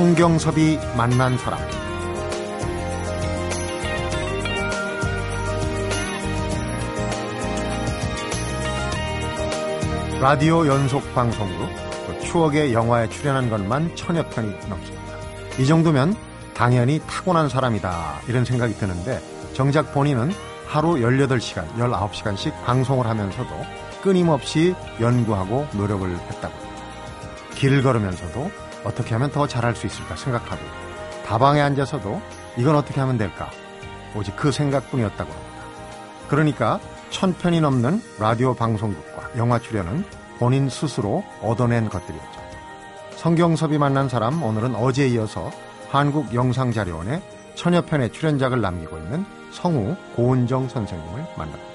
성경섭이 만난 사람 라디오 연속 방송으로 그 추억의 영화에 출연한 것만 천여 편이 넘습니다. 이 정도면 당연히 타고난 사람이다 이런 생각이 드는데 정작 본인은 하루 18시간, 19시간씩 방송을 하면서도 끊임없이 연구하고 노력을 했다고. 길을 걸으면서도 어떻게 하면 더 잘할 수 있을까 생각하고 다방에 앉아서도 이건 어떻게 하면 될까 오직 그 생각뿐이었다고 합니다. 그러니까 천 편이 넘는 라디오 방송국과 영화 출연은 본인 스스로 얻어낸 것들이었죠. 성경섭이 만난 사람 오늘은 어제에 이어서 한국영상자료원에 천여 편의 출연작을 남기고 있는 성우 고은정 선생님을 만납니다.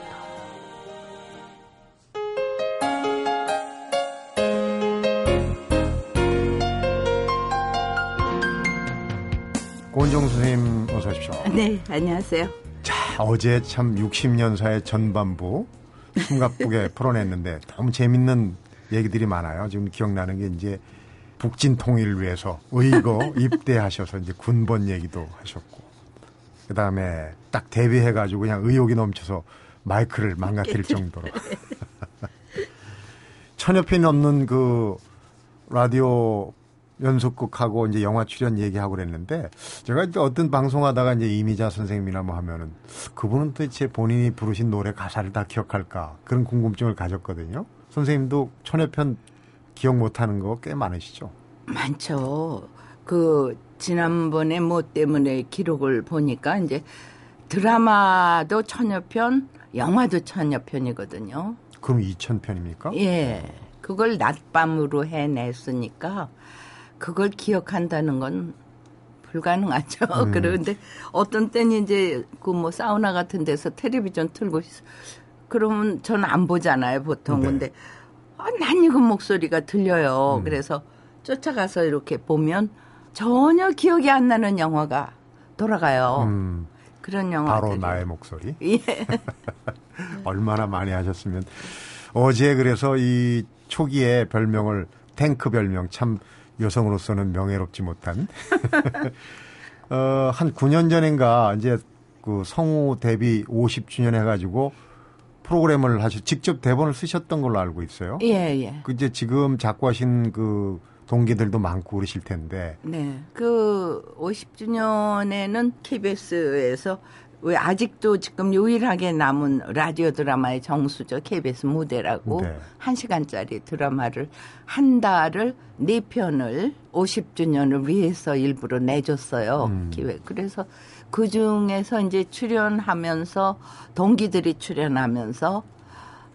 고은정 선생님 어서 오십시오. 네, 안녕하세요. 자, 어제 참 60년사의 전반부 숨가쁘게 풀어냈는데 너무 재밌는 얘기들이 많아요. 지금 기억나는 게 이제 북진 통일을 위해서 의거 입대하셔서 이제 군번 얘기도 하셨고 그 다음에 딱 데뷔해 가지고 그냥 의욕이 넘쳐서 마이크를 망가뜨릴 정도로 천여 편이 넘는 그 라디오 연속극하고 이제 영화 출연 얘기하고 그랬는데 제가 이제 어떤 방송하다가 이제 이미자 선생님이나 뭐 하면은 그분은 도대체 본인이 부르신 노래 가사를 다 기억할까 그런 궁금증을 가졌거든요. 선생님도 천여 편 기억 못하는 거 꽤 많으시죠? 많죠. 그 지난번에 뭐 때문에 기록을 보니까 이제 드라마도 천여 편, 영화도 천여 편이거든요. 그럼 2천 편입니까? 예. 그걸 낮밤으로 해냈으니까 그걸 기억한다는 건 불가능하죠. 음. 그런데 어떤 때는 이제 그 뭐 사우나 같은 데서 텔레비전 틀고. 그러면 저는 안 보잖아요, 보통. 네. 근데 아, 낯익은 목소리가 들려요. 음. 그래서 쫓아가서 이렇게 보면 전혀 기억이 안 나는 영화가 돌아가요. 음. 그런 영화. 바로 나의 목소리. 예. 얼마나 많이 하셨으면. 어제 그래서 이 초기에 별명을 탱크 별명 참 여성으로서는 명예롭지 못한. 어, 한 9년 전인가 이제 그 성우 데뷔 50주년 해가지고 프로그램을 하시 직접 대본을 쓰셨던 걸로 알고 있어요. 예, 예. 그 이제 지금 작고하신 그 동기들도 많고 그러실 텐데. 네. 그 50주년에는 KBS에서 왜 아직도 지금 유일하게 남은 라디오 드라마의 정수죠. KBS 무대라고 네. 1시간짜리 드라마를 한 달을 네 편을 50주년을 위해서 일부러 내줬어요. 음. 기획. 그래서 그 중에서 이제 출연하면서 동기들이 출연하면서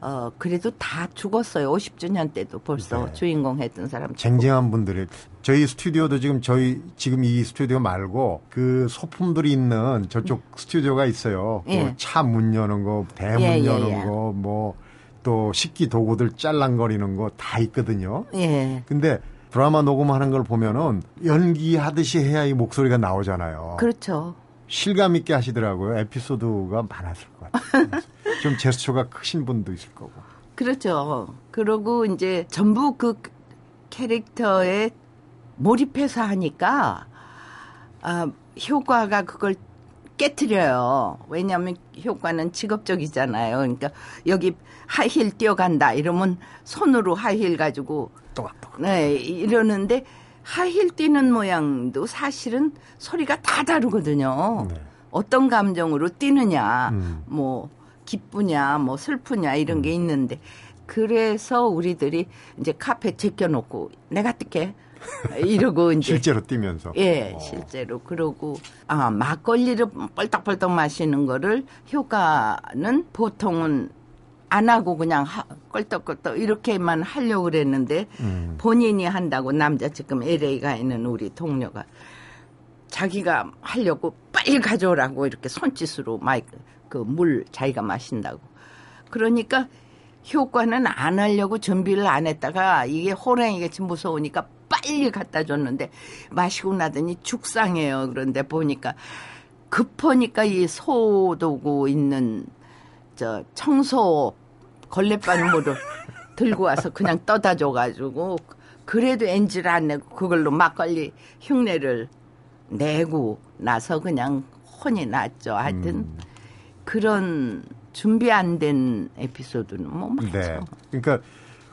어 그래도 다 죽었어요. 50주년 때도 벌써 네. 주인공 했던 사람. 쟁쟁한 분들이 저희 스튜디오도 지금 저희 지금 이 스튜디오 말고 그 소품들이 있는 저쪽 스튜디오가 있어요. 예. 뭐 차문 여는 거, 대문 예, 예, 여는 예. 거, 뭐 또 식기 도구들 짤랑거리는 거 다 있거든요. 예. 근데 드라마 녹음하는 걸 보면은 연기하듯이 해야 이 목소리가 나오잖아요. 그렇죠. 실감 있게 하시더라고요. 에피소드가 많았을 것 같아요. 좀 제스처가 크신 분도 있을 거고. 그렇죠. 그러고 이제 전부 그 캐릭터에 몰입해서 하니까 아, 효과가 그걸 깨트려요. 왜냐하면 효과는 직업적이잖아요. 그러니까 여기 하이힐 뛰어간다 이러면 손으로 하이힐 가지고 또각또각. 네 이러는데 하이힐 뛰는 모양도 사실은 소리가 다 다르거든요. 네. 어떤 감정으로 뛰느냐, 음. 뭐 기쁘냐, 뭐 슬프냐 이런 음. 게 있는데 그래서 우리들이 이제 카페 제껴놓고 내가 뛸게 이러고 이제 실제로 뛰면서 예 어. 실제로 그러고 아 막걸리를 뻘떡뻘떡 마시는 거를 효과는 보통은 안 하고 그냥 하, 껄떡껄떡 이렇게만 하려고 그랬는데 음. 본인이 한다고 남자 지금 LA 가 있는 우리 동료가 자기가 하려고 빨리 가져오라고 이렇게 손짓으로 마이크 그 물 자기가 마신다고 그러니까 효과는 안 하려고 준비를 안 했다가 이게 호랑이같이 무서우니까 빨리 갖다 줬는데 마시고 나더니 죽상해요 그런데 보니까 급하니까 이 소도구 있는 저 청소 걸레바늘을 들고 와서 그냥 떠다 줘가지고 그래도 NG를 안 내고 그걸로 막걸리 흉내를 내고 나서 그냥 혼이 났죠. 하여튼 음. 그런 준비 안 된 에피소드는 뭐 많죠. 네. 그러니까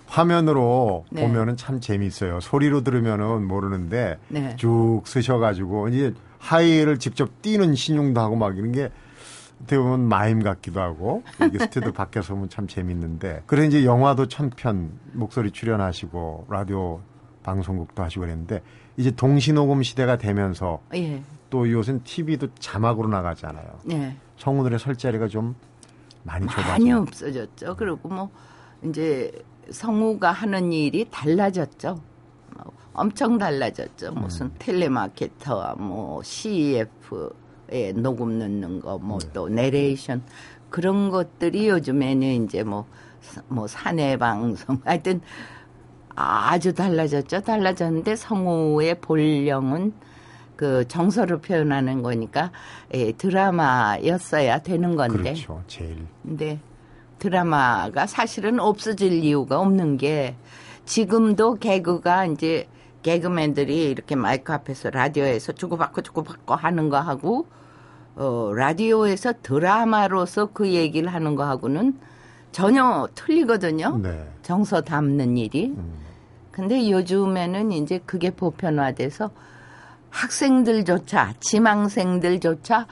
화면으로 네. 보면은 참 재밌어요. 소리로 들으면은 모르는데 네. 쭉 쓰셔가지고 이제 하이를 직접 띄는 신용도 하고 막 이런 게 어떻게 보면 마임 같기도 하고 이게 스튜디오 밖에서 보면 참 재밌는데 그래 이제 영화도 천편 목소리 출연하시고 라디오 방송국도 하시고 그랬는데 이제 동시녹음 시대가 되면서 예. 또 요새는 TV도 자막으로 나가잖아요. 네. 성우들의 설 자리가 좀 많이 좁아져. 많이 없어졌죠. 그리고 뭐 이제 성우가 하는 일이 달라졌죠. 뭐 엄청 달라졌죠. 음. 무슨 텔레마케터와 뭐 CF 에 녹음 넣는 거, 뭐 네. 또 내레이션 그런 것들이 요즘에는 이제 뭐, 사- 뭐 사내 방송 하여튼 아주 달라졌죠. 달라졌는데 성우의 본령은 그 정서를 표현하는 거니까 예, 드라마였어야 되는 건데. 그렇죠. 제일 근데 드라마가 사실은 없어질 이유가 없는 게 지금도 개그가 이제 개그맨들이 이렇게 마이크 앞에서 라디오에서 주고받고 주고받고 하는 거 하고 어 라디오에서 드라마로서 그 얘기를 하는 거 하고는 전혀 틀리거든요. 네. 정서 담는 일이. 음. 근데 요즘에는 이제 그게 보편화돼서 학생들조차 지망생들조차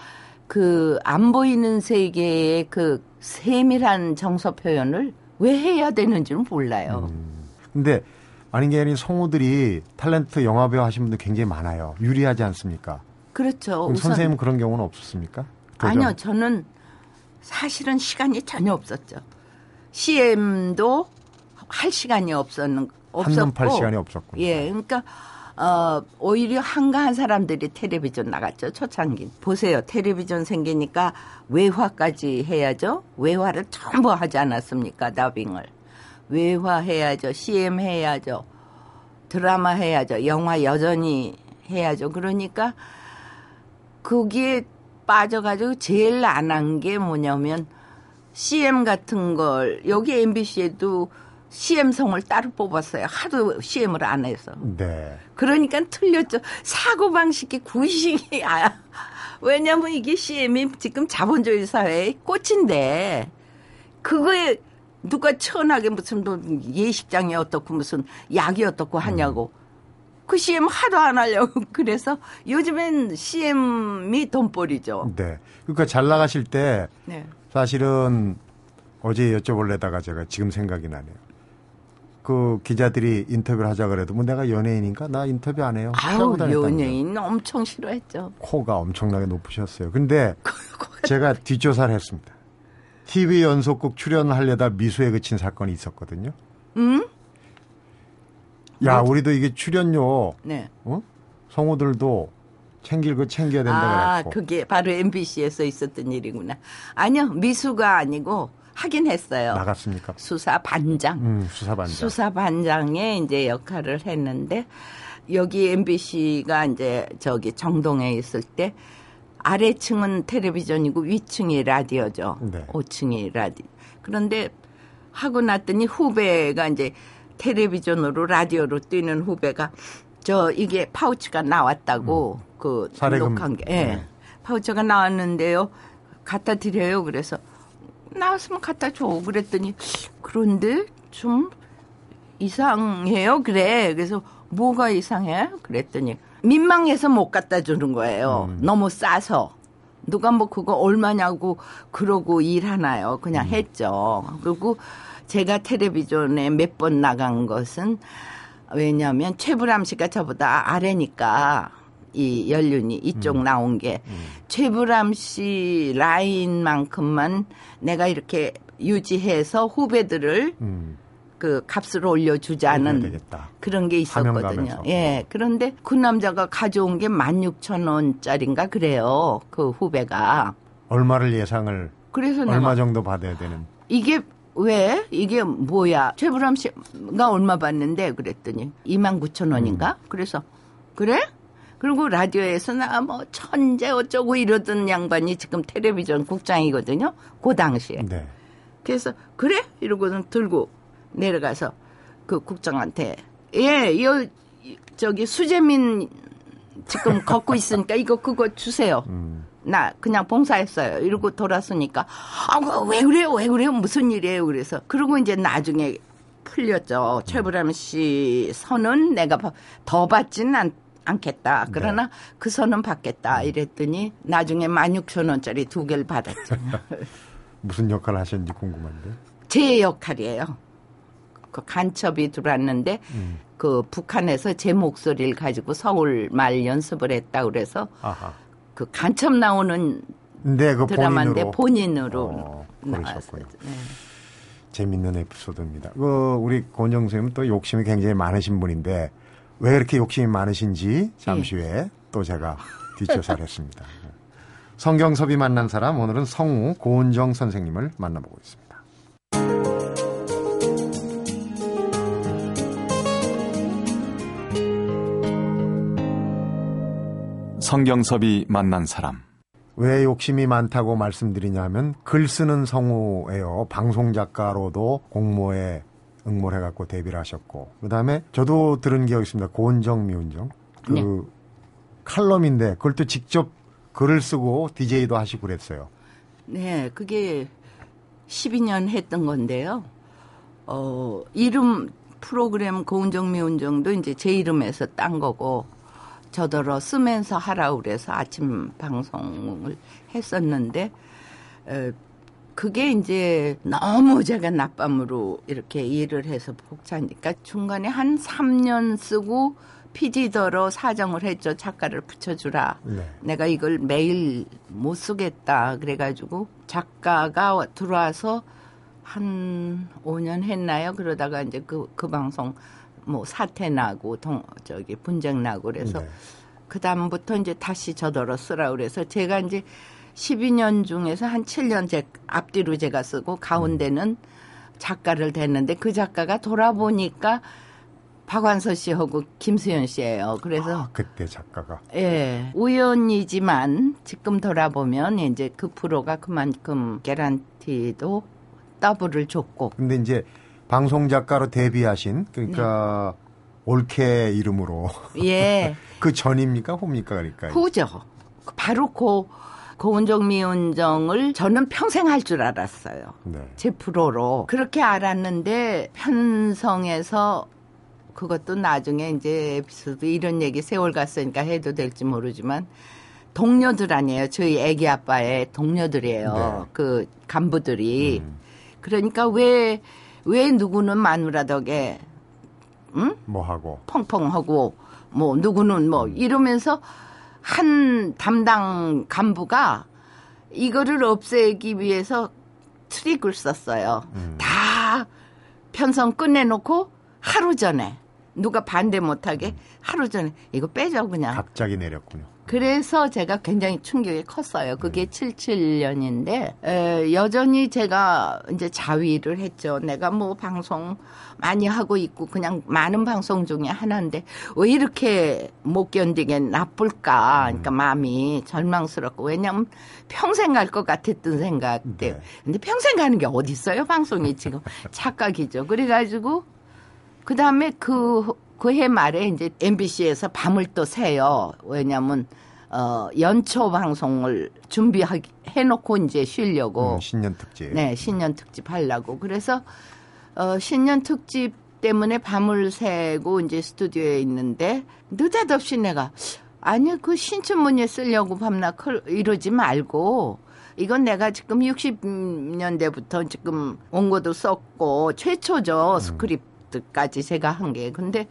그 안 보이는 세계의 그 세밀한 정서 표현을 왜 해야 되는지는 몰라요. 근데 아닌 게 아닌 성우들이 탤런트 영화배우 하신 분들 굉장히 많아요. 유리하지 않습니까? 그렇죠. 우선 선생님 그런 경우는 없었습니까? 도전? 아니요, 저는 사실은 시간이 전혀 없었죠. CM도 할 시간이 없었는 없었고 한눈 팔 시간이 없었군요. 예, 그러니까 어, 오히려 한가한 사람들이 텔레비전 나갔죠. 초창기. 보세요. 텔레비전 생기니까 외화까지 해야죠. 외화를 전부 하지 않았습니까? 더빙을. 외화 해야죠. CM 해야죠. 드라마 해야죠. 영화 여전히 해야죠. 그러니까 거기에 빠져가지고 제일 안 한 게 뭐냐면 CM 같은 걸 여기 MBC에도 CM 성을 따로 뽑았어요. 하도 CM을 안 해서. 네. 그러니까 틀렸죠. 사고 방식이 구식이 아 왜냐면 이게 CM이 지금 자본주의 사회의 꽃인데 그거에 누가 천하게 무슨 뭐 예식장이 어떻고 무슨 약이 어떻고 하냐고. 그 CM 하도 안 하려고 그래서 요즘엔 CM이 돈벌이죠. 네. 그러니까 잘 나가실 때 네. 사실은 어제 여쭤보려다가 제가 지금 생각이 나네요. 그 기자들이 인터뷰를 하자 그래도 뭐 내가 연예인인가 나 인터뷰 안 해요. 아유. 연예인 엄청 싫어했죠. 코가 엄청나게 높으셨어요. 근데 제가 뒷조사를 했습니다. TV 연속극 출연하려다 미수에 그친 사건이 있었거든요. 응? 야, 뭐? 우리도 이게 출연료 네. 어? 성우들도 챙길 거 챙겨야 된다 아, 그랬고. 그게 바로 MBC에서 있었던 일이구나. 아니요, 미수가 아니고 하긴 했어요. 나갔습니까? 수사 반장. 음, 수사 반장. 수사 반장의 이제 역할을 했는데 여기 MBC가 이제 저기 정동에 있을 때 아래층은 텔레비전이고 위층이 라디오죠. 네. 5층이 라디오. 그런데 하고 났더니 후배가 이제 텔레비전으로 라디오로 뛰는 후배가 저 이게 파우치가 나왔다고 그 음. 사례금. 녹한 게 예. 네. 파우치가 나왔는데요. 갖다 드려요. 그래서 나왔으면 갖다 줘. 그랬더니 그런데 좀 이상해요. 그래. 그래서 뭐가 이상해? 그랬더니 민망해서 못 갖다 주는 거예요. 음. 너무 싸서. 누가 뭐 그거 얼마냐고 그러고 일하나요? 그냥 했죠. 그리고 제가 텔레비전에 몇 번 나간 것은 왜냐하면 최불암 씨가 저보다 아래니까 이 연륜이 이쪽 나온 게 최불암 씨 라인만큼만 내가 이렇게 유지해서 후배들을 음, 그 값을 올려주자는. 그런 게 있었거든요. 예. 그런데 그 남자가 가져온 게 16,000원짜리인가 그래요. 그 후배가. 얼마를 예상을 그래서 얼마 정도 받아야 되는 이게 왜? 이게 뭐야? 최불암 씨가 얼마 받는데? 그랬더니 29,000원인가? 그래서 그래? 그리고 라디오에서 나 뭐 천재 어쩌고 이러던 양반이 지금 텔레비전 국장이거든요. 그 당시에. 네. 그래서 그래 이러고는 들고 내려가서 그 국장한테 예, 요 저기 수재민 지금 걷고 있으니까 이거 그거 주세요. 음. 나 그냥 봉사했어요. 이러고 돌았으니까 아왜 그래요? 왜 그래요? 무슨 일이에요? 그래서 그리고 이제 나중에 풀렸죠. 최불암 씨 선은 내가 더 받지는 않, 않겠다. 그러나 네. 그 선은 받겠다. 이랬더니 나중에 16,000원짜리 두 개를 받았죠. 무슨 역할을 하셨는지 궁금한데. 제 역할이에요. 그 간첩이 들어왔는데 음. 그 북한에서 제 목소리를 가지고 서울 말 연습을 했다 그래서 아하. 그 간첩 나오는 근데 그 드라마인데 본인으로, 어, 나왔어요. 네. 재밌는 에피소드입니다. 그 우리 권정 선생님은 또 욕심이 굉장히 많으신 분인데 왜 그렇게 욕심이 많으신지 잠시 후에 또 제가 뒷조사를 했습니다. 성경섭이 만난 사람 오늘은 성우 고은정 선생님을 만나보고 있습니다. 성경섭이 만난 사람. 왜 욕심이 많다고 말씀드리냐면 글 쓰는 성우예요. 방송 작가로도 공모에 응모를 해갖고 데뷔를 하셨고 그 다음에 저도 들은 기억이 있습니다. 고은정 미운정 그 네. 칼럼인데 그걸 또 직접 글을 쓰고 DJ도 하시고 그랬어요. 네, 그게 12년 했던 건데요. 어, 이름 프로그램 고운정 미운정도 이제 제 이름에서 딴 거고 저더러 쓰면서 하라 그래서 아침 방송을 했었는데 에, 그게 이제 너무 제가 낮밤으로 이렇게 일을 해서 복차니까 중간에 한 3년 쓰고 PD더러 사정을 했죠. 작가를 붙여주라. 네. 내가 이걸 매일 못 쓰겠다. 그래가지고 작가가 들어와서 한 5년 했나요? 그러다가 이제 그, 그 방송 뭐 사태 나고 동, 저기 분쟁 나고 그래서 네. 그 다음부터 이제 다시 저더러 쓰라 그래서 제가 이제 12년 중에서 한 7년 제 앞뒤로 제가 쓰고 가운데는 작가를 댔는데 그 작가가 돌아보니까 박완서 씨하고 김수현 씨예요. 그래서 아, 그때 작가가 예, 우연이지만 지금 돌아보면 이제 그 프로가 그만큼 개란티도 더블을 줬고 근데 이제 방송 작가로 데뷔하신 그러니까 네. 올케 이름으로 예 그 전입니까 후입니까 그러니까 후죠. 바로 고 고운정 미 운정을 저는 평생 할 줄 알았어요. 네. 제 프로로 그렇게 알았는데 편성에서 그것도 나중에 이제 에피소드 이런 얘기 세월 갔으니까 해도 될지 모르지만 동료들 아니에요. 저희 애기 아빠의 동료들이에요. 네. 그 간부들이. 음. 그러니까 왜, 왜 누구는 마누라 덕에, 응? 뭐 하고 펑펑하고, 뭐, 누구는 뭐, 이러면서 한 담당 간부가 이거를 없애기 위해서 트릭을 썼어요. 음. 다 편성 끝내놓고 하루 전에 누가 반대 못하게 하루 전에 이거 빼죠 그냥. 갑자기 내렸군요. 그래서 제가 굉장히 충격이 컸어요. 네. 그게 77년인데 여전히 제가 이제 자위를 했죠. 내가 뭐 방송 많이 하고 있고 그냥 많은 방송 중에 하나인데 왜 이렇게 못 견디게 나쁠까? 그러니까 음. 마음이 절망스럽고 왜냐하면 평생 갈 것 같았던 생각돼요. 네. 근데 평생 가는 게 어디 있어요? 방송이 지금 착각이죠. 그래가지고 그 다음에 그, 그해 말에 이제 MBC에서 밤을 또 새요. 왜냐면, 어, 연초 방송을 준비해 놓고 이제 쉬려고. 음, 신년 특집. 네, 신년 특집 하려고. 그래서, 어, 신년 특집 때문에 밤을 새고 이제 스튜디오에 있는데, 느닷없이 내가, 아니, 그 신춘문예 쓰려고 밤낮 클- 이러지 말고, 이건 내가 지금 60년대부터 지금 원고도 썼고, 최초죠, 스크립트까지 제가 한 게. 근데,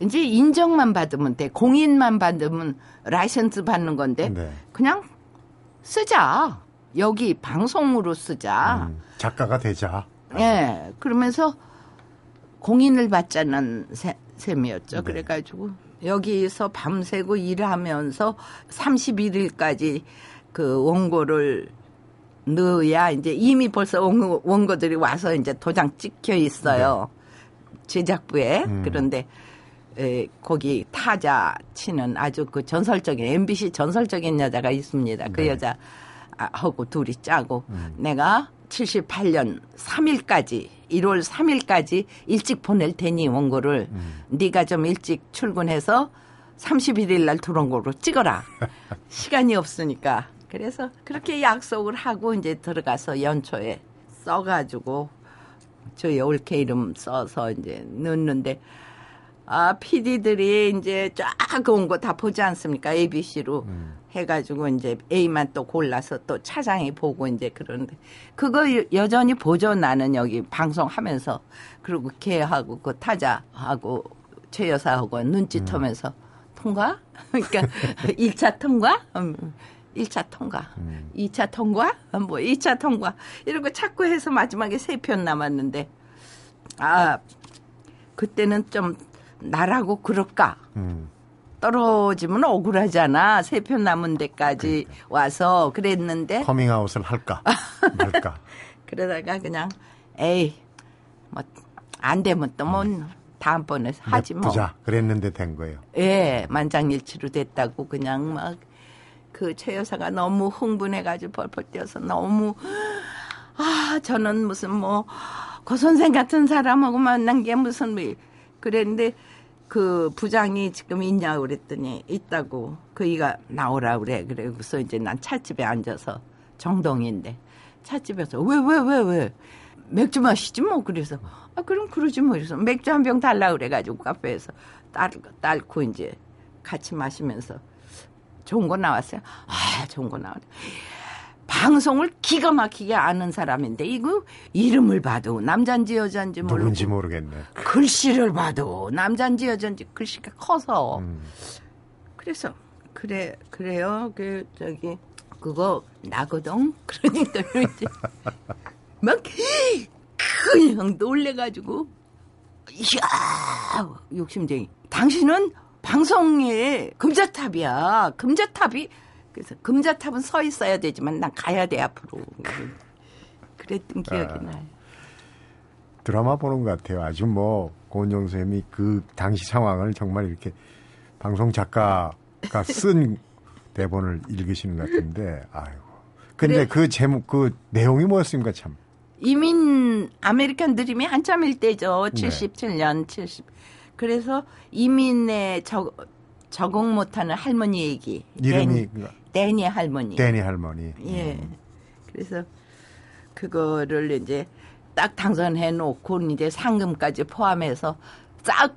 이제 인정만 받으면 돼. 공인만 받으면 라이센스 받는 건데, 네. 그냥 쓰자. 여기 방송으로 쓰자. 음, 작가가 되자. 예. 그러면서 공인을 받자는 세- 셈이었죠. 네. 그래가지고 여기서 밤새고 일하면서 31일까지 그 원고를 넣어야 이제 이미 벌써 원고, 원고들이 와서 이제 도장 찍혀 있어요. 제작부에. 음. 그런데 에, 거기 타자 치는 아주 그 전설적인 MBC 전설적인 여자가 있습니다. 그 네. 여자 아, 하고 둘이 짜고 음. 내가 78년 3일까지 1월 3일까지 일찍 보낼 테니 원고를 네가 좀 일찍 출근해서 31일 날 들어온 거로 찍어라. 시간이 없으니까. 그래서 그렇게 약속을 하고 이제 들어가서 연초에 써가지고 저희 올케 이름 써서 이제 넣는데 아 PD들이 이제 쫙 온 거 다 보지 않습니까? ABC로 해가지고 이제 A만 또 골라서 또 차장이 보고 이제 그러는데 그거 여- 여전히 보죠 나는 여기 방송하면서. 그리고 걔하고 그 타자하고 최 여사하고 눈짓하면서 통과? 그러니까 1차 통과? 음, 1차 통과, 2차 통과, 어, 뭐 2차 통과. 이러고 자꾸 해서 마지막에 세 편 남았는데. 아 그때는 좀 나라고 그럴까 음. 떨어지면 억울하잖아 세 편 남은 데까지 와서 그랬는데 커밍아웃을 할까 말까. 그러다가 그냥 에이 뭐 안 되면 또뭐 다음번에 하지 뭐. 냅두자 그랬는데 된 거예요. 예, 만장일치로 됐다고 그냥 막 그최 여사가 너무 흥분해가지고 펄펄 뛰어서 너무 아 저는 무슨 뭐 고 선생 같은 사람하고 만난 게 무슨 뭐 그랬는데 그 부장이 지금 있냐 그랬더니 있다고 그이가 나오라 그래 그래서 이제 난 찻집에 앉아서 정동인데 찻집에서 왜왜 왜 왜 맥주 마시지 뭐 그래서 아 그럼 그러지 뭐 그래서 맥주 한 병 달라 그래가지고 카페에서 딸 딸고 이제 같이 마시면서 좋은 거 나왔어요. 아 좋은 거 나왔네. 방송을 기가 막히게 아는 사람인데 이거 이름을 봐도 남잔지 여잔지 모르고 누군지 모르겠네. 글씨를 봐도 남잔지 여잔지 글씨가 커서. 음. 그래서 그래 그래요? 그 저기 그거 나거든 그러니까 이제 막 그냥 놀래가지고 이야 욕심쟁이. 당신은 방송에 금자탑이야. 금자탑이 그래서 금자탑은 서 있어야 되지만 난 가야 돼 앞으로 그랬던 기억이 아. 나요. 드라마 보는 것 같아요. 아주 뭐 고은정 선생님이 그 당시 상황을 정말 이렇게 방송 작가가 쓴 대본을 읽으시는 것 같은데 아이고. 근데 그래. 그 제목 그 내용이 뭐였습니까 참. 이민 아메리칸 드림이 한참일 때죠. 네. 77년 70. 그래서 이민에 적, 적응 못하는 할머니 얘기. 이름이 데니 할머니. 데니 할머니. 예. 그래서 그거를 이제 딱 당선해 놓고 이제 상금까지 포함해서 싹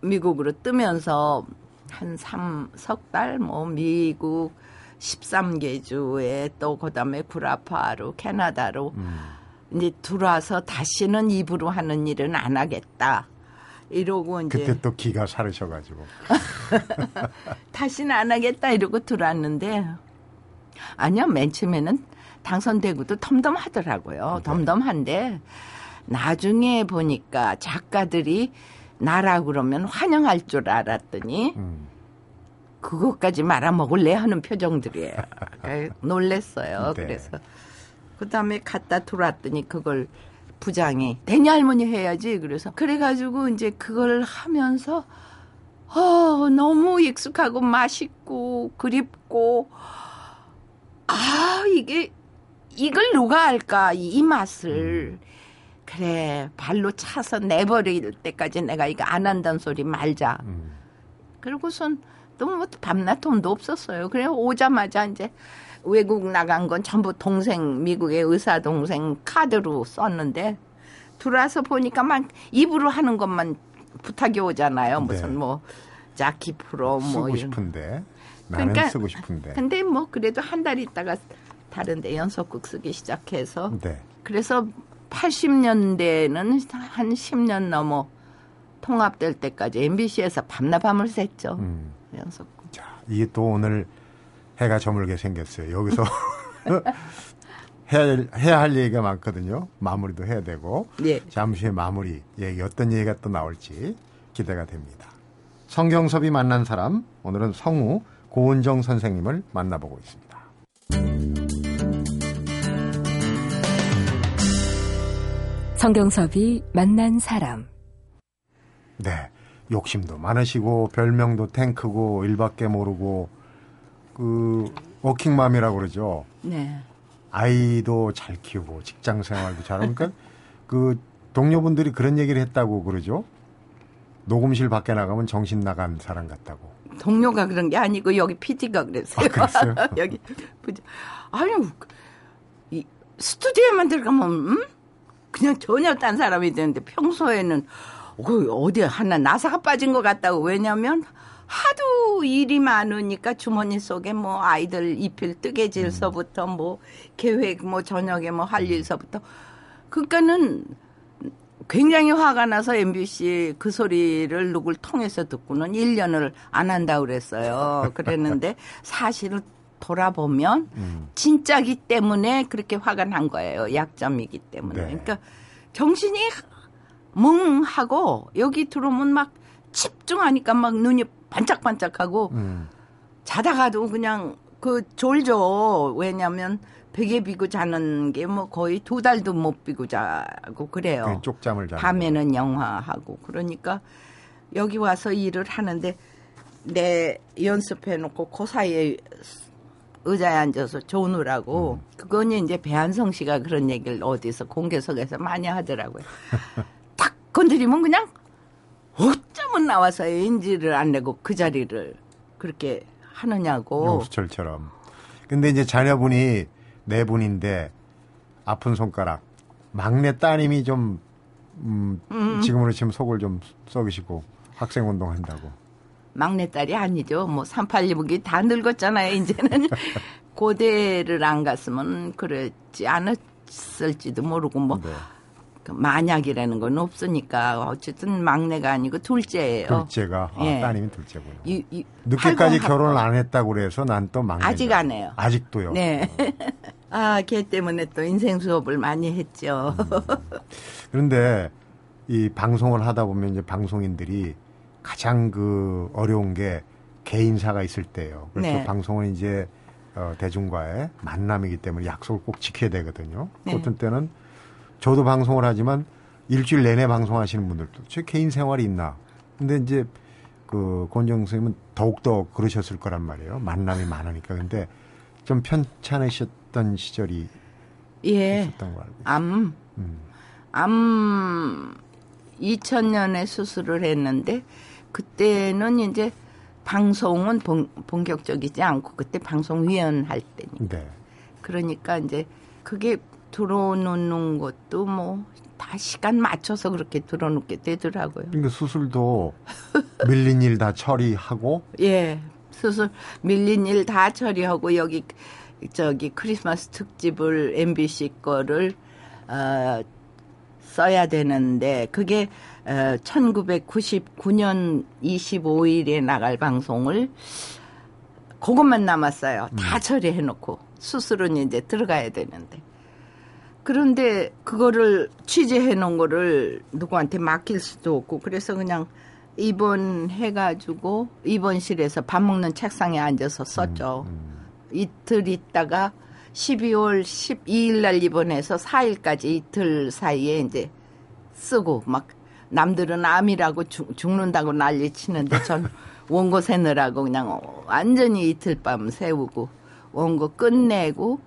미국으로 뜨면서 한 3, 석 달, 뭐, 미국 13개 주에 또 그 다음에 구라파로 캐나다로 음. 이제 들어와서 다시는 입으로 하는 일은 안 하겠다. 이러고 이제 그때 또 기가 사르셔가지고. 다시는 안 하겠다 이러고 들어왔는데 아니요 맨 처음에는 당선되고도 덤덤하더라고요 덤덤한데 나중에 보니까 작가들이 나라 그러면 환영할 줄 알았더니 음. 그것까지 말아먹을래 하는 표정들이에요 놀랬어요 네. 그래서 그 다음에 갖다 들어왔더니 그걸 부장이 대니 할머니 해야지 그래서 그래가지고 이제 그걸 하면서 어, 너무 익숙하고 맛있고 그립고 아 이게 이걸 누가 알까 이, 이 맛을 그래 발로 차서 내버릴 때까지 내가 이거 안 한다는 소리 말자 음. 그리고선 또뭐 밤낮 돈도 없었어요. 그래 오자마자 이제 외국 나간 건 전부 동생 미국의 의사 동생 카드로 썼는데 들어와서 보니까 막 입으로 하는 것만 부탁이 오잖아요. 무슨 네. 뭐 자키 프로 뭐 쓰고. 싶은데 나는 그러니까 쓰고 싶은데. 근데 뭐 그래도 한 달 있다가 다른데 연속극 쓰기 시작해서 네. 그래서 80년대는 한 10년 넘어 통합될 때까지 MBC에서 밤낮 밤을 샜죠. 음. 연속극. 자, 이게 또 오늘 해가 저물게 생겼어요. 여기서 해야, 해야 할 얘기가 많거든요. 마무리도 해야 되고. 예. 잠시 후에 마무리 얘기, 어떤 얘기가 또 나올지 기대가 됩니다. 성경섭이 만난 사람, 오늘은 성우 고은정 선생님을 만나보고 있습니다. 성경섭이 만난 사람. 네. 욕심도 많으시고, 별명도 탱크고, 일밖에 모르고, 그, 워킹맘이라고 그러죠. 네. 아이도 잘 키우고 직장 생활도 잘하고 그러니까 그 동료분들이 그런 얘기를 했다고 그러죠. 녹음실 밖에 나가면 정신 나간 사람 같다고. 동료가 그런 게 아니고 여기 PD가 그랬어요. 아, 그랬어요? 여기. 아니 이 스튜디오에만 들어가면 음? 그냥 전혀 딴 사람이 되는데 평소에는 그 어디 하나 나사가 빠진 것 같다고 왜냐면 하도 일이 많으니까 주머니 속에 뭐 아이들 입힐 뜨개질서부터 뭐 계획 뭐 저녁에 뭐 할 일서부터 그러니까는 굉장히 화가 나서 MBC 그 소리를 누굴 통해서 듣고는 1년을 안 한다고 그랬어요. 그랬는데 사실은 돌아보면 음. 진짜기 때문에 그렇게 화가 난 거예요. 약점이기 때문에. 네. 그러니까 정신이 멍하고 여기 들어오면 막 집중하니까 막 눈이 반짝반짝하고 음. 자다가도 그냥 그 졸죠. 왜냐면 베개 비고 자는 게 뭐 거의 두 달도 못 비고 자고 그래요. 쪽잠을 자는 밤에는 영화하고 그러니까 여기 와서 일을 하는데 내 연습해 놓고 그 사이에 의자에 앉아서 조느라고 그건 이제 배한성 씨가 그런 얘기를 어디서 공개석에서 많이 하더라고요. 딱 건드리면 그냥 어쩌면 나와서 인지를 안 내고 그 자리를 그렇게 하느냐고. 용수철처럼. 근데 이제 자녀분이 네 분인데 아픈 손가락 막내 따님이 좀 음, 지금으로 치면 속을 좀 썩이시고 학생 운동한다고. 막내딸이 아니죠. 뭐 386이 다 늙었잖아요. 이제는 고대를 안 갔으면 그랬지 않았을지도 모르고 뭐 네. 그 만약이라는 건 없으니까 어쨌든 막내가 아니고 둘째예요. 둘째가 아, 예. 따님이 둘째고요. 이- 이 늦게까지 80 결혼을 안 했다고 그래서 난 또 막내. 아직 안 해요. 아직도요. 네. 아, 걔 때문에 또 인생 수업을 많이 했죠. 그런데 이 방송을 하다 보면 이제 방송인들이 가장 그 어려운 게 개인사가 있을 때예요. 그래서 네. 방송은 이제 어, 대중과의 만남이기 때문에 약속을 꼭 지켜야 되거든요. 네. 어떤 때는 저도 방송을 하지만 일주일 내내 방송하시는 분들도 제 개인 생활이 있나. 근데 이제 그 권정 선생님은 더욱더 그러셨을 거란 말이에요. 만남이 많으니까. 근데 좀 편찮으셨던 시절이 예. 있었던 거 알고 있어요. 암, 음. 암 2000년에 수술을 했는데 그때는 이제 방송은 본, 본격적이지 않고 그때 방송위원 할 때니 네. 그러니까 이제 그게 들어놓는 것도 뭐 다 시간 맞춰서 그렇게 들어놓게 되더라고요. 그러니까 수술도 밀린 일 다 처리하고 예, 수술 밀린 일 다 처리하고 여기 저기 크리스마스 특집을 MBC 거를 어, 써야 되는데 그게 어, 1999년 25일에 나갈 방송을 그것만 남았어요. 다 처리해놓고 수술은 이제 들어가야 되는데. 그런데 그거를 취재해 놓은 거를 누구한테 맡길 수도 없고 그래서 그냥 입원해가지고 입원실에서 밥 먹는 책상에 앉아서 썼죠. 이틀 있다가 12월 12일 날 입원해서 4일까지 이틀 사이에 이제 쓰고 막 남들은 암이라고 죽, 죽는다고 난리 치는데 전 원고 세느라고 그냥 완전히 이틀 밤 세우고 원고 끝내고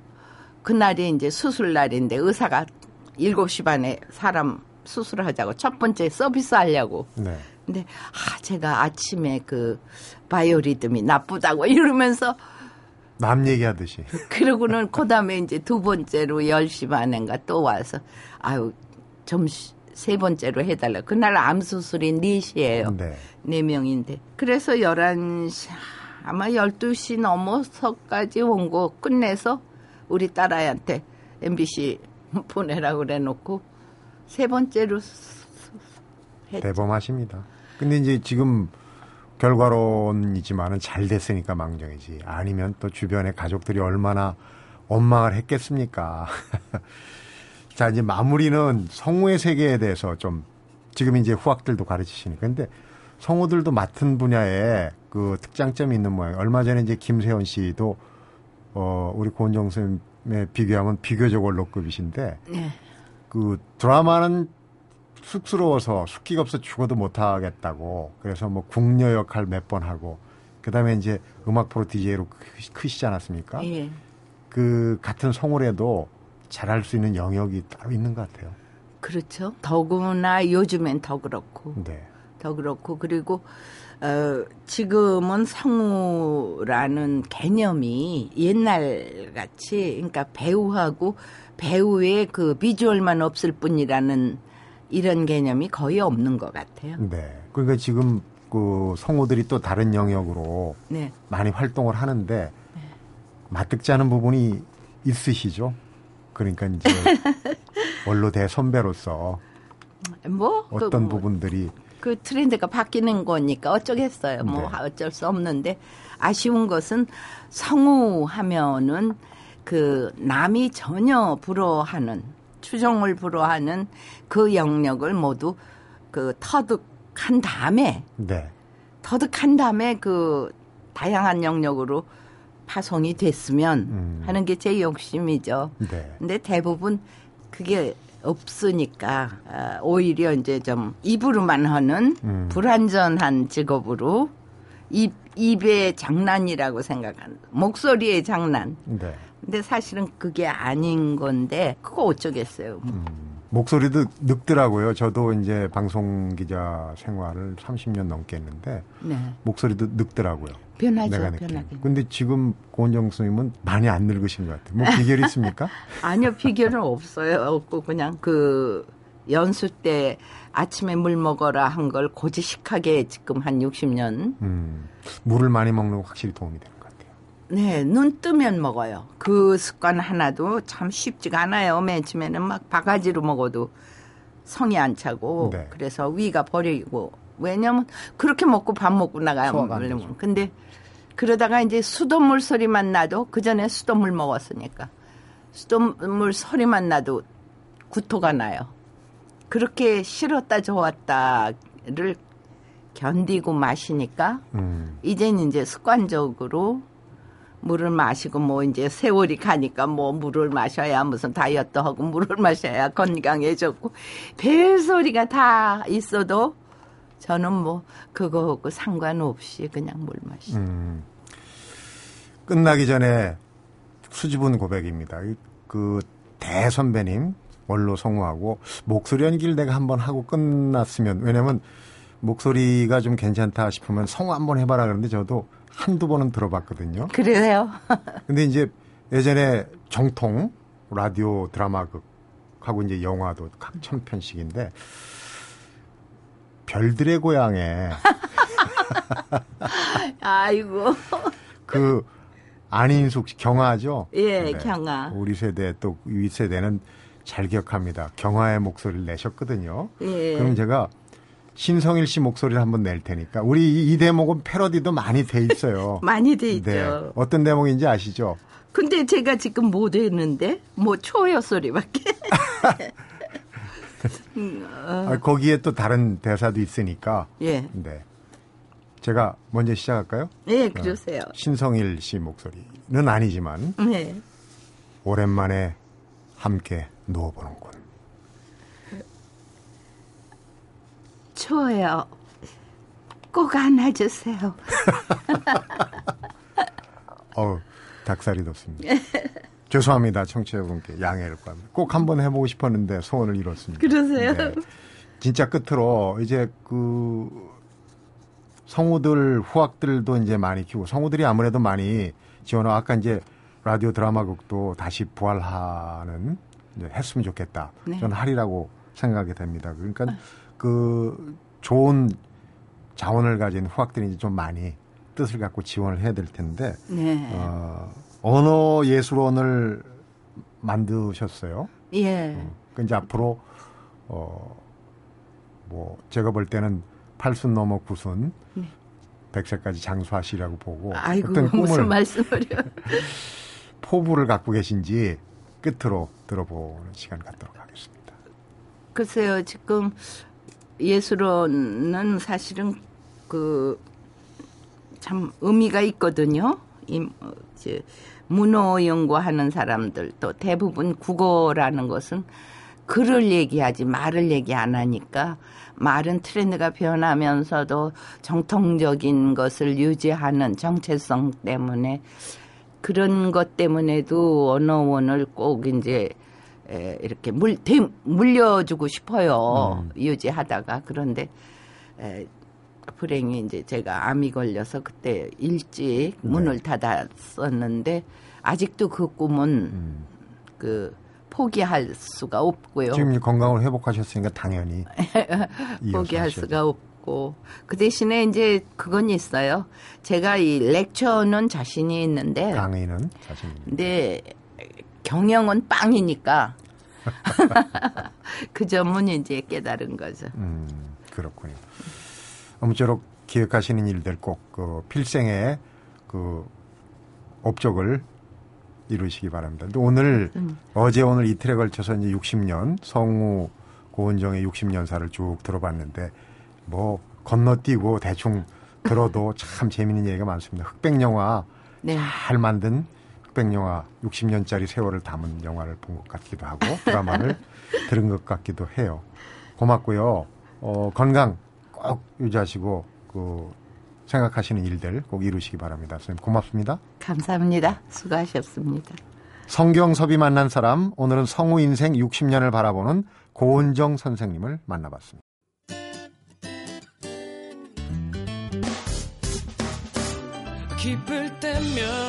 그날이 이제 수술 날인데 의사가 7시 반에 사람 수술하자고 첫 번째 서비스 하려고 네. 근데 아 제가 아침에 그 바이오리듬이 나쁘다고 이러면서 남 얘기하듯이. 그러고는 그다음에 이제 두 번째로 10시 반인가 또 와서 아유 점심 세 번째로 해달라. 그날 암 수술이 4시예요. 네. 네 명인데. 그래서 11시 아마 12시 넘어서까지 원고 끝내서 우리 딸아이한테 MBC 보내라고 그래 놓고 세 번째로 했죠. 대범하십니다. 근데 이제 지금 결과론이지만은 잘 됐으니까 망정이지. 아니면 또 주변의 가족들이 얼마나 원망을 했겠습니까? 자, 이제 마무리는 성우의 세계에 대해서 좀 지금 이제 후학들도 가르치시니까. 근데 성우들도 맡은 분야에 그 특장점이 있는 모양. 얼마 전에 이제 김세현 씨도 어, 우리 고은정 선생님에 비교하면 비교적 원로급이신데 네. 그 드라마는 쑥스러워서 숙기가 없어 죽어도 못하겠다고 그래서 뭐 궁녀 역할 몇 번 하고 그다음에 이제 음악 프로 DJ로 크시지 않았습니까? 예. 그 같은 성우래도 잘할 수 있는 영역이 따로 있는 것 같아요. 그렇죠. 더구나 요즘엔 더 그렇고. 네. 더 그렇고 그리고 어 지금은 성우라는 개념이 옛날 같이 그러니까 배우하고 배우의 그 비주얼만 없을 뿐이라는 이런 개념이 거의 없는 것 같아요. 네. 그러니까 지금 그 성우들이 또 다른 영역으로 네. 많이 활동을 하는데 맞득지 않은 부분이 있으시죠? 그러니까 이제 원로 대선배로서 뭐그 어떤 뭐 부분들이 그 트렌드가 바뀌는 거니까 어쩌겠어요. 뭐 네. 어쩔 수 없는데 아쉬운 것은 성우 하면은 그 남이 전혀 불허하는 추정을 불허하는 그 영역을 모두 그 터득한 다음에 네. 터득한 다음에 그 다양한 영역으로 파송이 됐으면 음. 하는 게 제 욕심이죠. 네. 근데 대부분 그게 없으니까 아, 오히려 이제 좀 입으로만 하는 음. 불완전한 직업으로 입 입의 장난이라고 생각하는 목소리의 장난. 네. 근데 사실은 그게 아닌 건데 그거 어쩌겠어요. 음. 목소리도 늙더라고요. 저도 이제 방송 기자 생활을 30년 넘게 했는데 네, 목소리도 늙더라고요. 변하죠, 내가. 변하긴. 근데 지금 고은정 선생님은 많이 안 늙으신 것 같아요. 뭐 비결이 있습니까? 아니요, 비결은 없어요. 없고 그냥 그 연수 때 아침에 물 먹어라 한 걸 고지식하게 지금 한 60년. 음, 물을 많이 먹는 거 확실히 도움이 같아요. 네, 눈 뜨면 먹어요. 그 습관 하나도 참 쉽지가 않아요. 맨 처음에는 막 바가지로 먹어도 성이 안 차고 네. 그래서 위가 버리고 왜냐면 그렇게 먹고 밥 먹고 나가요. 되죠. 근데 그러다가 이제 수돗물 소리만 나도 그 전에 수돗물 먹었으니까 수돗물 소리만 나도 구토가 나요. 그렇게 싫었다 좋았다를 견디고 마시니까 음, 이젠 이제 습관적으로 물을 마시고 뭐 이제 세월이 가니까 뭐 물을 마셔야 무슨 다이어트 하고 물을 마셔야 건강해졌고 별 소리가 다 있어도 저는 뭐 그거하고 상관없이 그냥 물 마시. 음. 끝나기 전에 수줍은 고백입니다. 이- 그 대선배님 원로 성우하고 목소리 연기를 내가 한번 하고 끝났으면 왜냐면 목소리가 좀 괜찮다 싶으면 성우 한번 해봐라 그러는데 저도 한두 번은 들어봤거든요. 그래요? 근데 이제 예전에 정통 라디오 드라마극하고 이제 영화도 각 천 편씩인데 별들의 고향에 아이고. 그 안인숙 씨 경화죠. 예, 경화. 우리 세대 또위 세대는 잘 기억합니다. 경화의 목소리를 내셨거든요. 예. 그럼 제가 신성일 씨 목소리를 한번 낼 테니까 우리 이, 이 대목은 패러디도 많이 돼 있어요. 많이 돼 있죠. 네. 어떤 대목인지 아시죠? 근데 제가 지금 못 했는데 뭐 초여 소리밖에. 아, 거기에 또 다른 대사도 있으니까. 예. 네. 제가 먼저 시작할까요? 예, 그러세요. 신성일 씨 목소리는 아니지만 네. 오랜만에 함께 누워보는군. 추워요. 꼭 안아주세요. 어우, 닭살이 돋습니다. 죄송합니다, 청취자분께 양해를 구합니다. 꼭 한번 해보고 싶었는데 소원을 이뤘습니다. 그러세요? 네. 진짜 끝으로 이제 그 성우들 후학들도 이제 많이 키우고 성우들이 아무래도 많이 지원하고 아까 이제 라디오 드라마극도 다시 부활하는 이제 했으면 좋겠다. 네. 저는 하리라고 생각이 됩니다. 그러니까 그 좋은 자원을 가진 후학들이 이제 좀 많이 뜻을 갖고 지원을 해야 될 텐데 네. 어, 언어 예술원을 만드셨어요. 예. 그 이제 앞으로 어뭐 제가 볼 때는 팔순 넘어 구순 백세까지 장수하시라고 보고 네. 아이고, 어떤 꿈을. 포부를 갖고 계신지 끝으로 들어보는 시간 갖도록 하겠습니다. 글쎄요, 지금 예술원은 사실은 그 참 의미가 있거든요. 이, 어, 이제 문어 연구하는 사람들 또 대부분 국어라는 것은 글을 얘기하지 말을 얘기 안 하니까 말은 트렌드가 변하면서도 정통적인 것을 유지하는 정체성 때문에 그런 것 때문에도 언어원을 꼭 이제 에, 이렇게 물, 대, 물려주고 싶어요. 음. 유지하다가. 그런데 에, 불행히 이제 제가 암이 걸려서 그때 일찍 네. 문을 닫았었는데 아직도 그 꿈은 음. 그 포기할 수가 없고요. 지금 건강을 회복하셨으니까 당연히 포기할. 수가 없고 그 대신에 이제 그건 있어요. 제가 이 렉처는 자신이 있는데 강의는 자신 있는. 근데 경영은 빵이니까 그 점은 이제 깨달은 거죠. 음, 그렇군요. 아무쪼록 기획하시는 일들 꼭그 필생의 그 업적을 이루시기 바랍니다. 근데 오늘 어제 오늘 이틀에 걸쳐서 이제 60년 성우 고은정의 60년사를 쭉 들어봤는데 뭐 건너뛰고 대충 들어도 참 재미있는 얘기가 많습니다. 흑백 영화 네. 잘 만든 흑백 영화 60년짜리 세월을 담은 영화를 본 것 같기도 하고 드라마를 들은 것 같기도 해요. 고맙고요. 어, 건강 꼭 유지하시고 그 생각하시는 일들 꼭 이루시기 바랍니다. 선생님 고맙습니다. 감사합니다. 수고하셨습니다. 성경섭이 만난 사람 오늘은 성우 인생 60년을 바라보는 고은정 선생님을 만나봤습니다. 기쁠 때면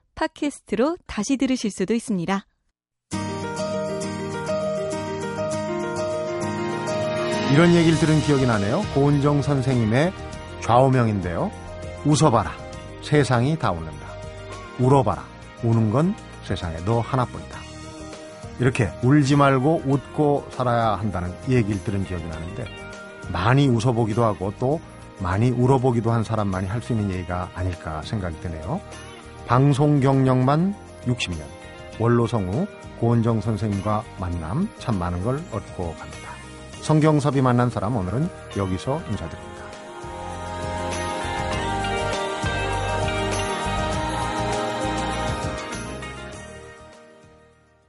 팟캐스트로 다시 들으실 수도 있습니다. 이런 얘기를 들은 기억이 나네요. 고은정 선생님의 좌우명인데요. 웃어봐라. 세상이 다 웃는다. 울어봐라. 우는 건 세상에 너 하나뿐이다. 이렇게 울지 말고 웃고 살아야 한다는 얘기를 들은 기억이 나는데 많이 웃어보기도 하고 또 많이 울어보기도 한 사람만이 할 수 있는 얘기가 아닐까 생각이 드네요. 방송 경력만 60년. 원로 성우 고은정 선생님과 만남 참 많은 걸 얻고 갑니다. 성경섭이 만난 사람 오늘은 여기서 인사드립니다.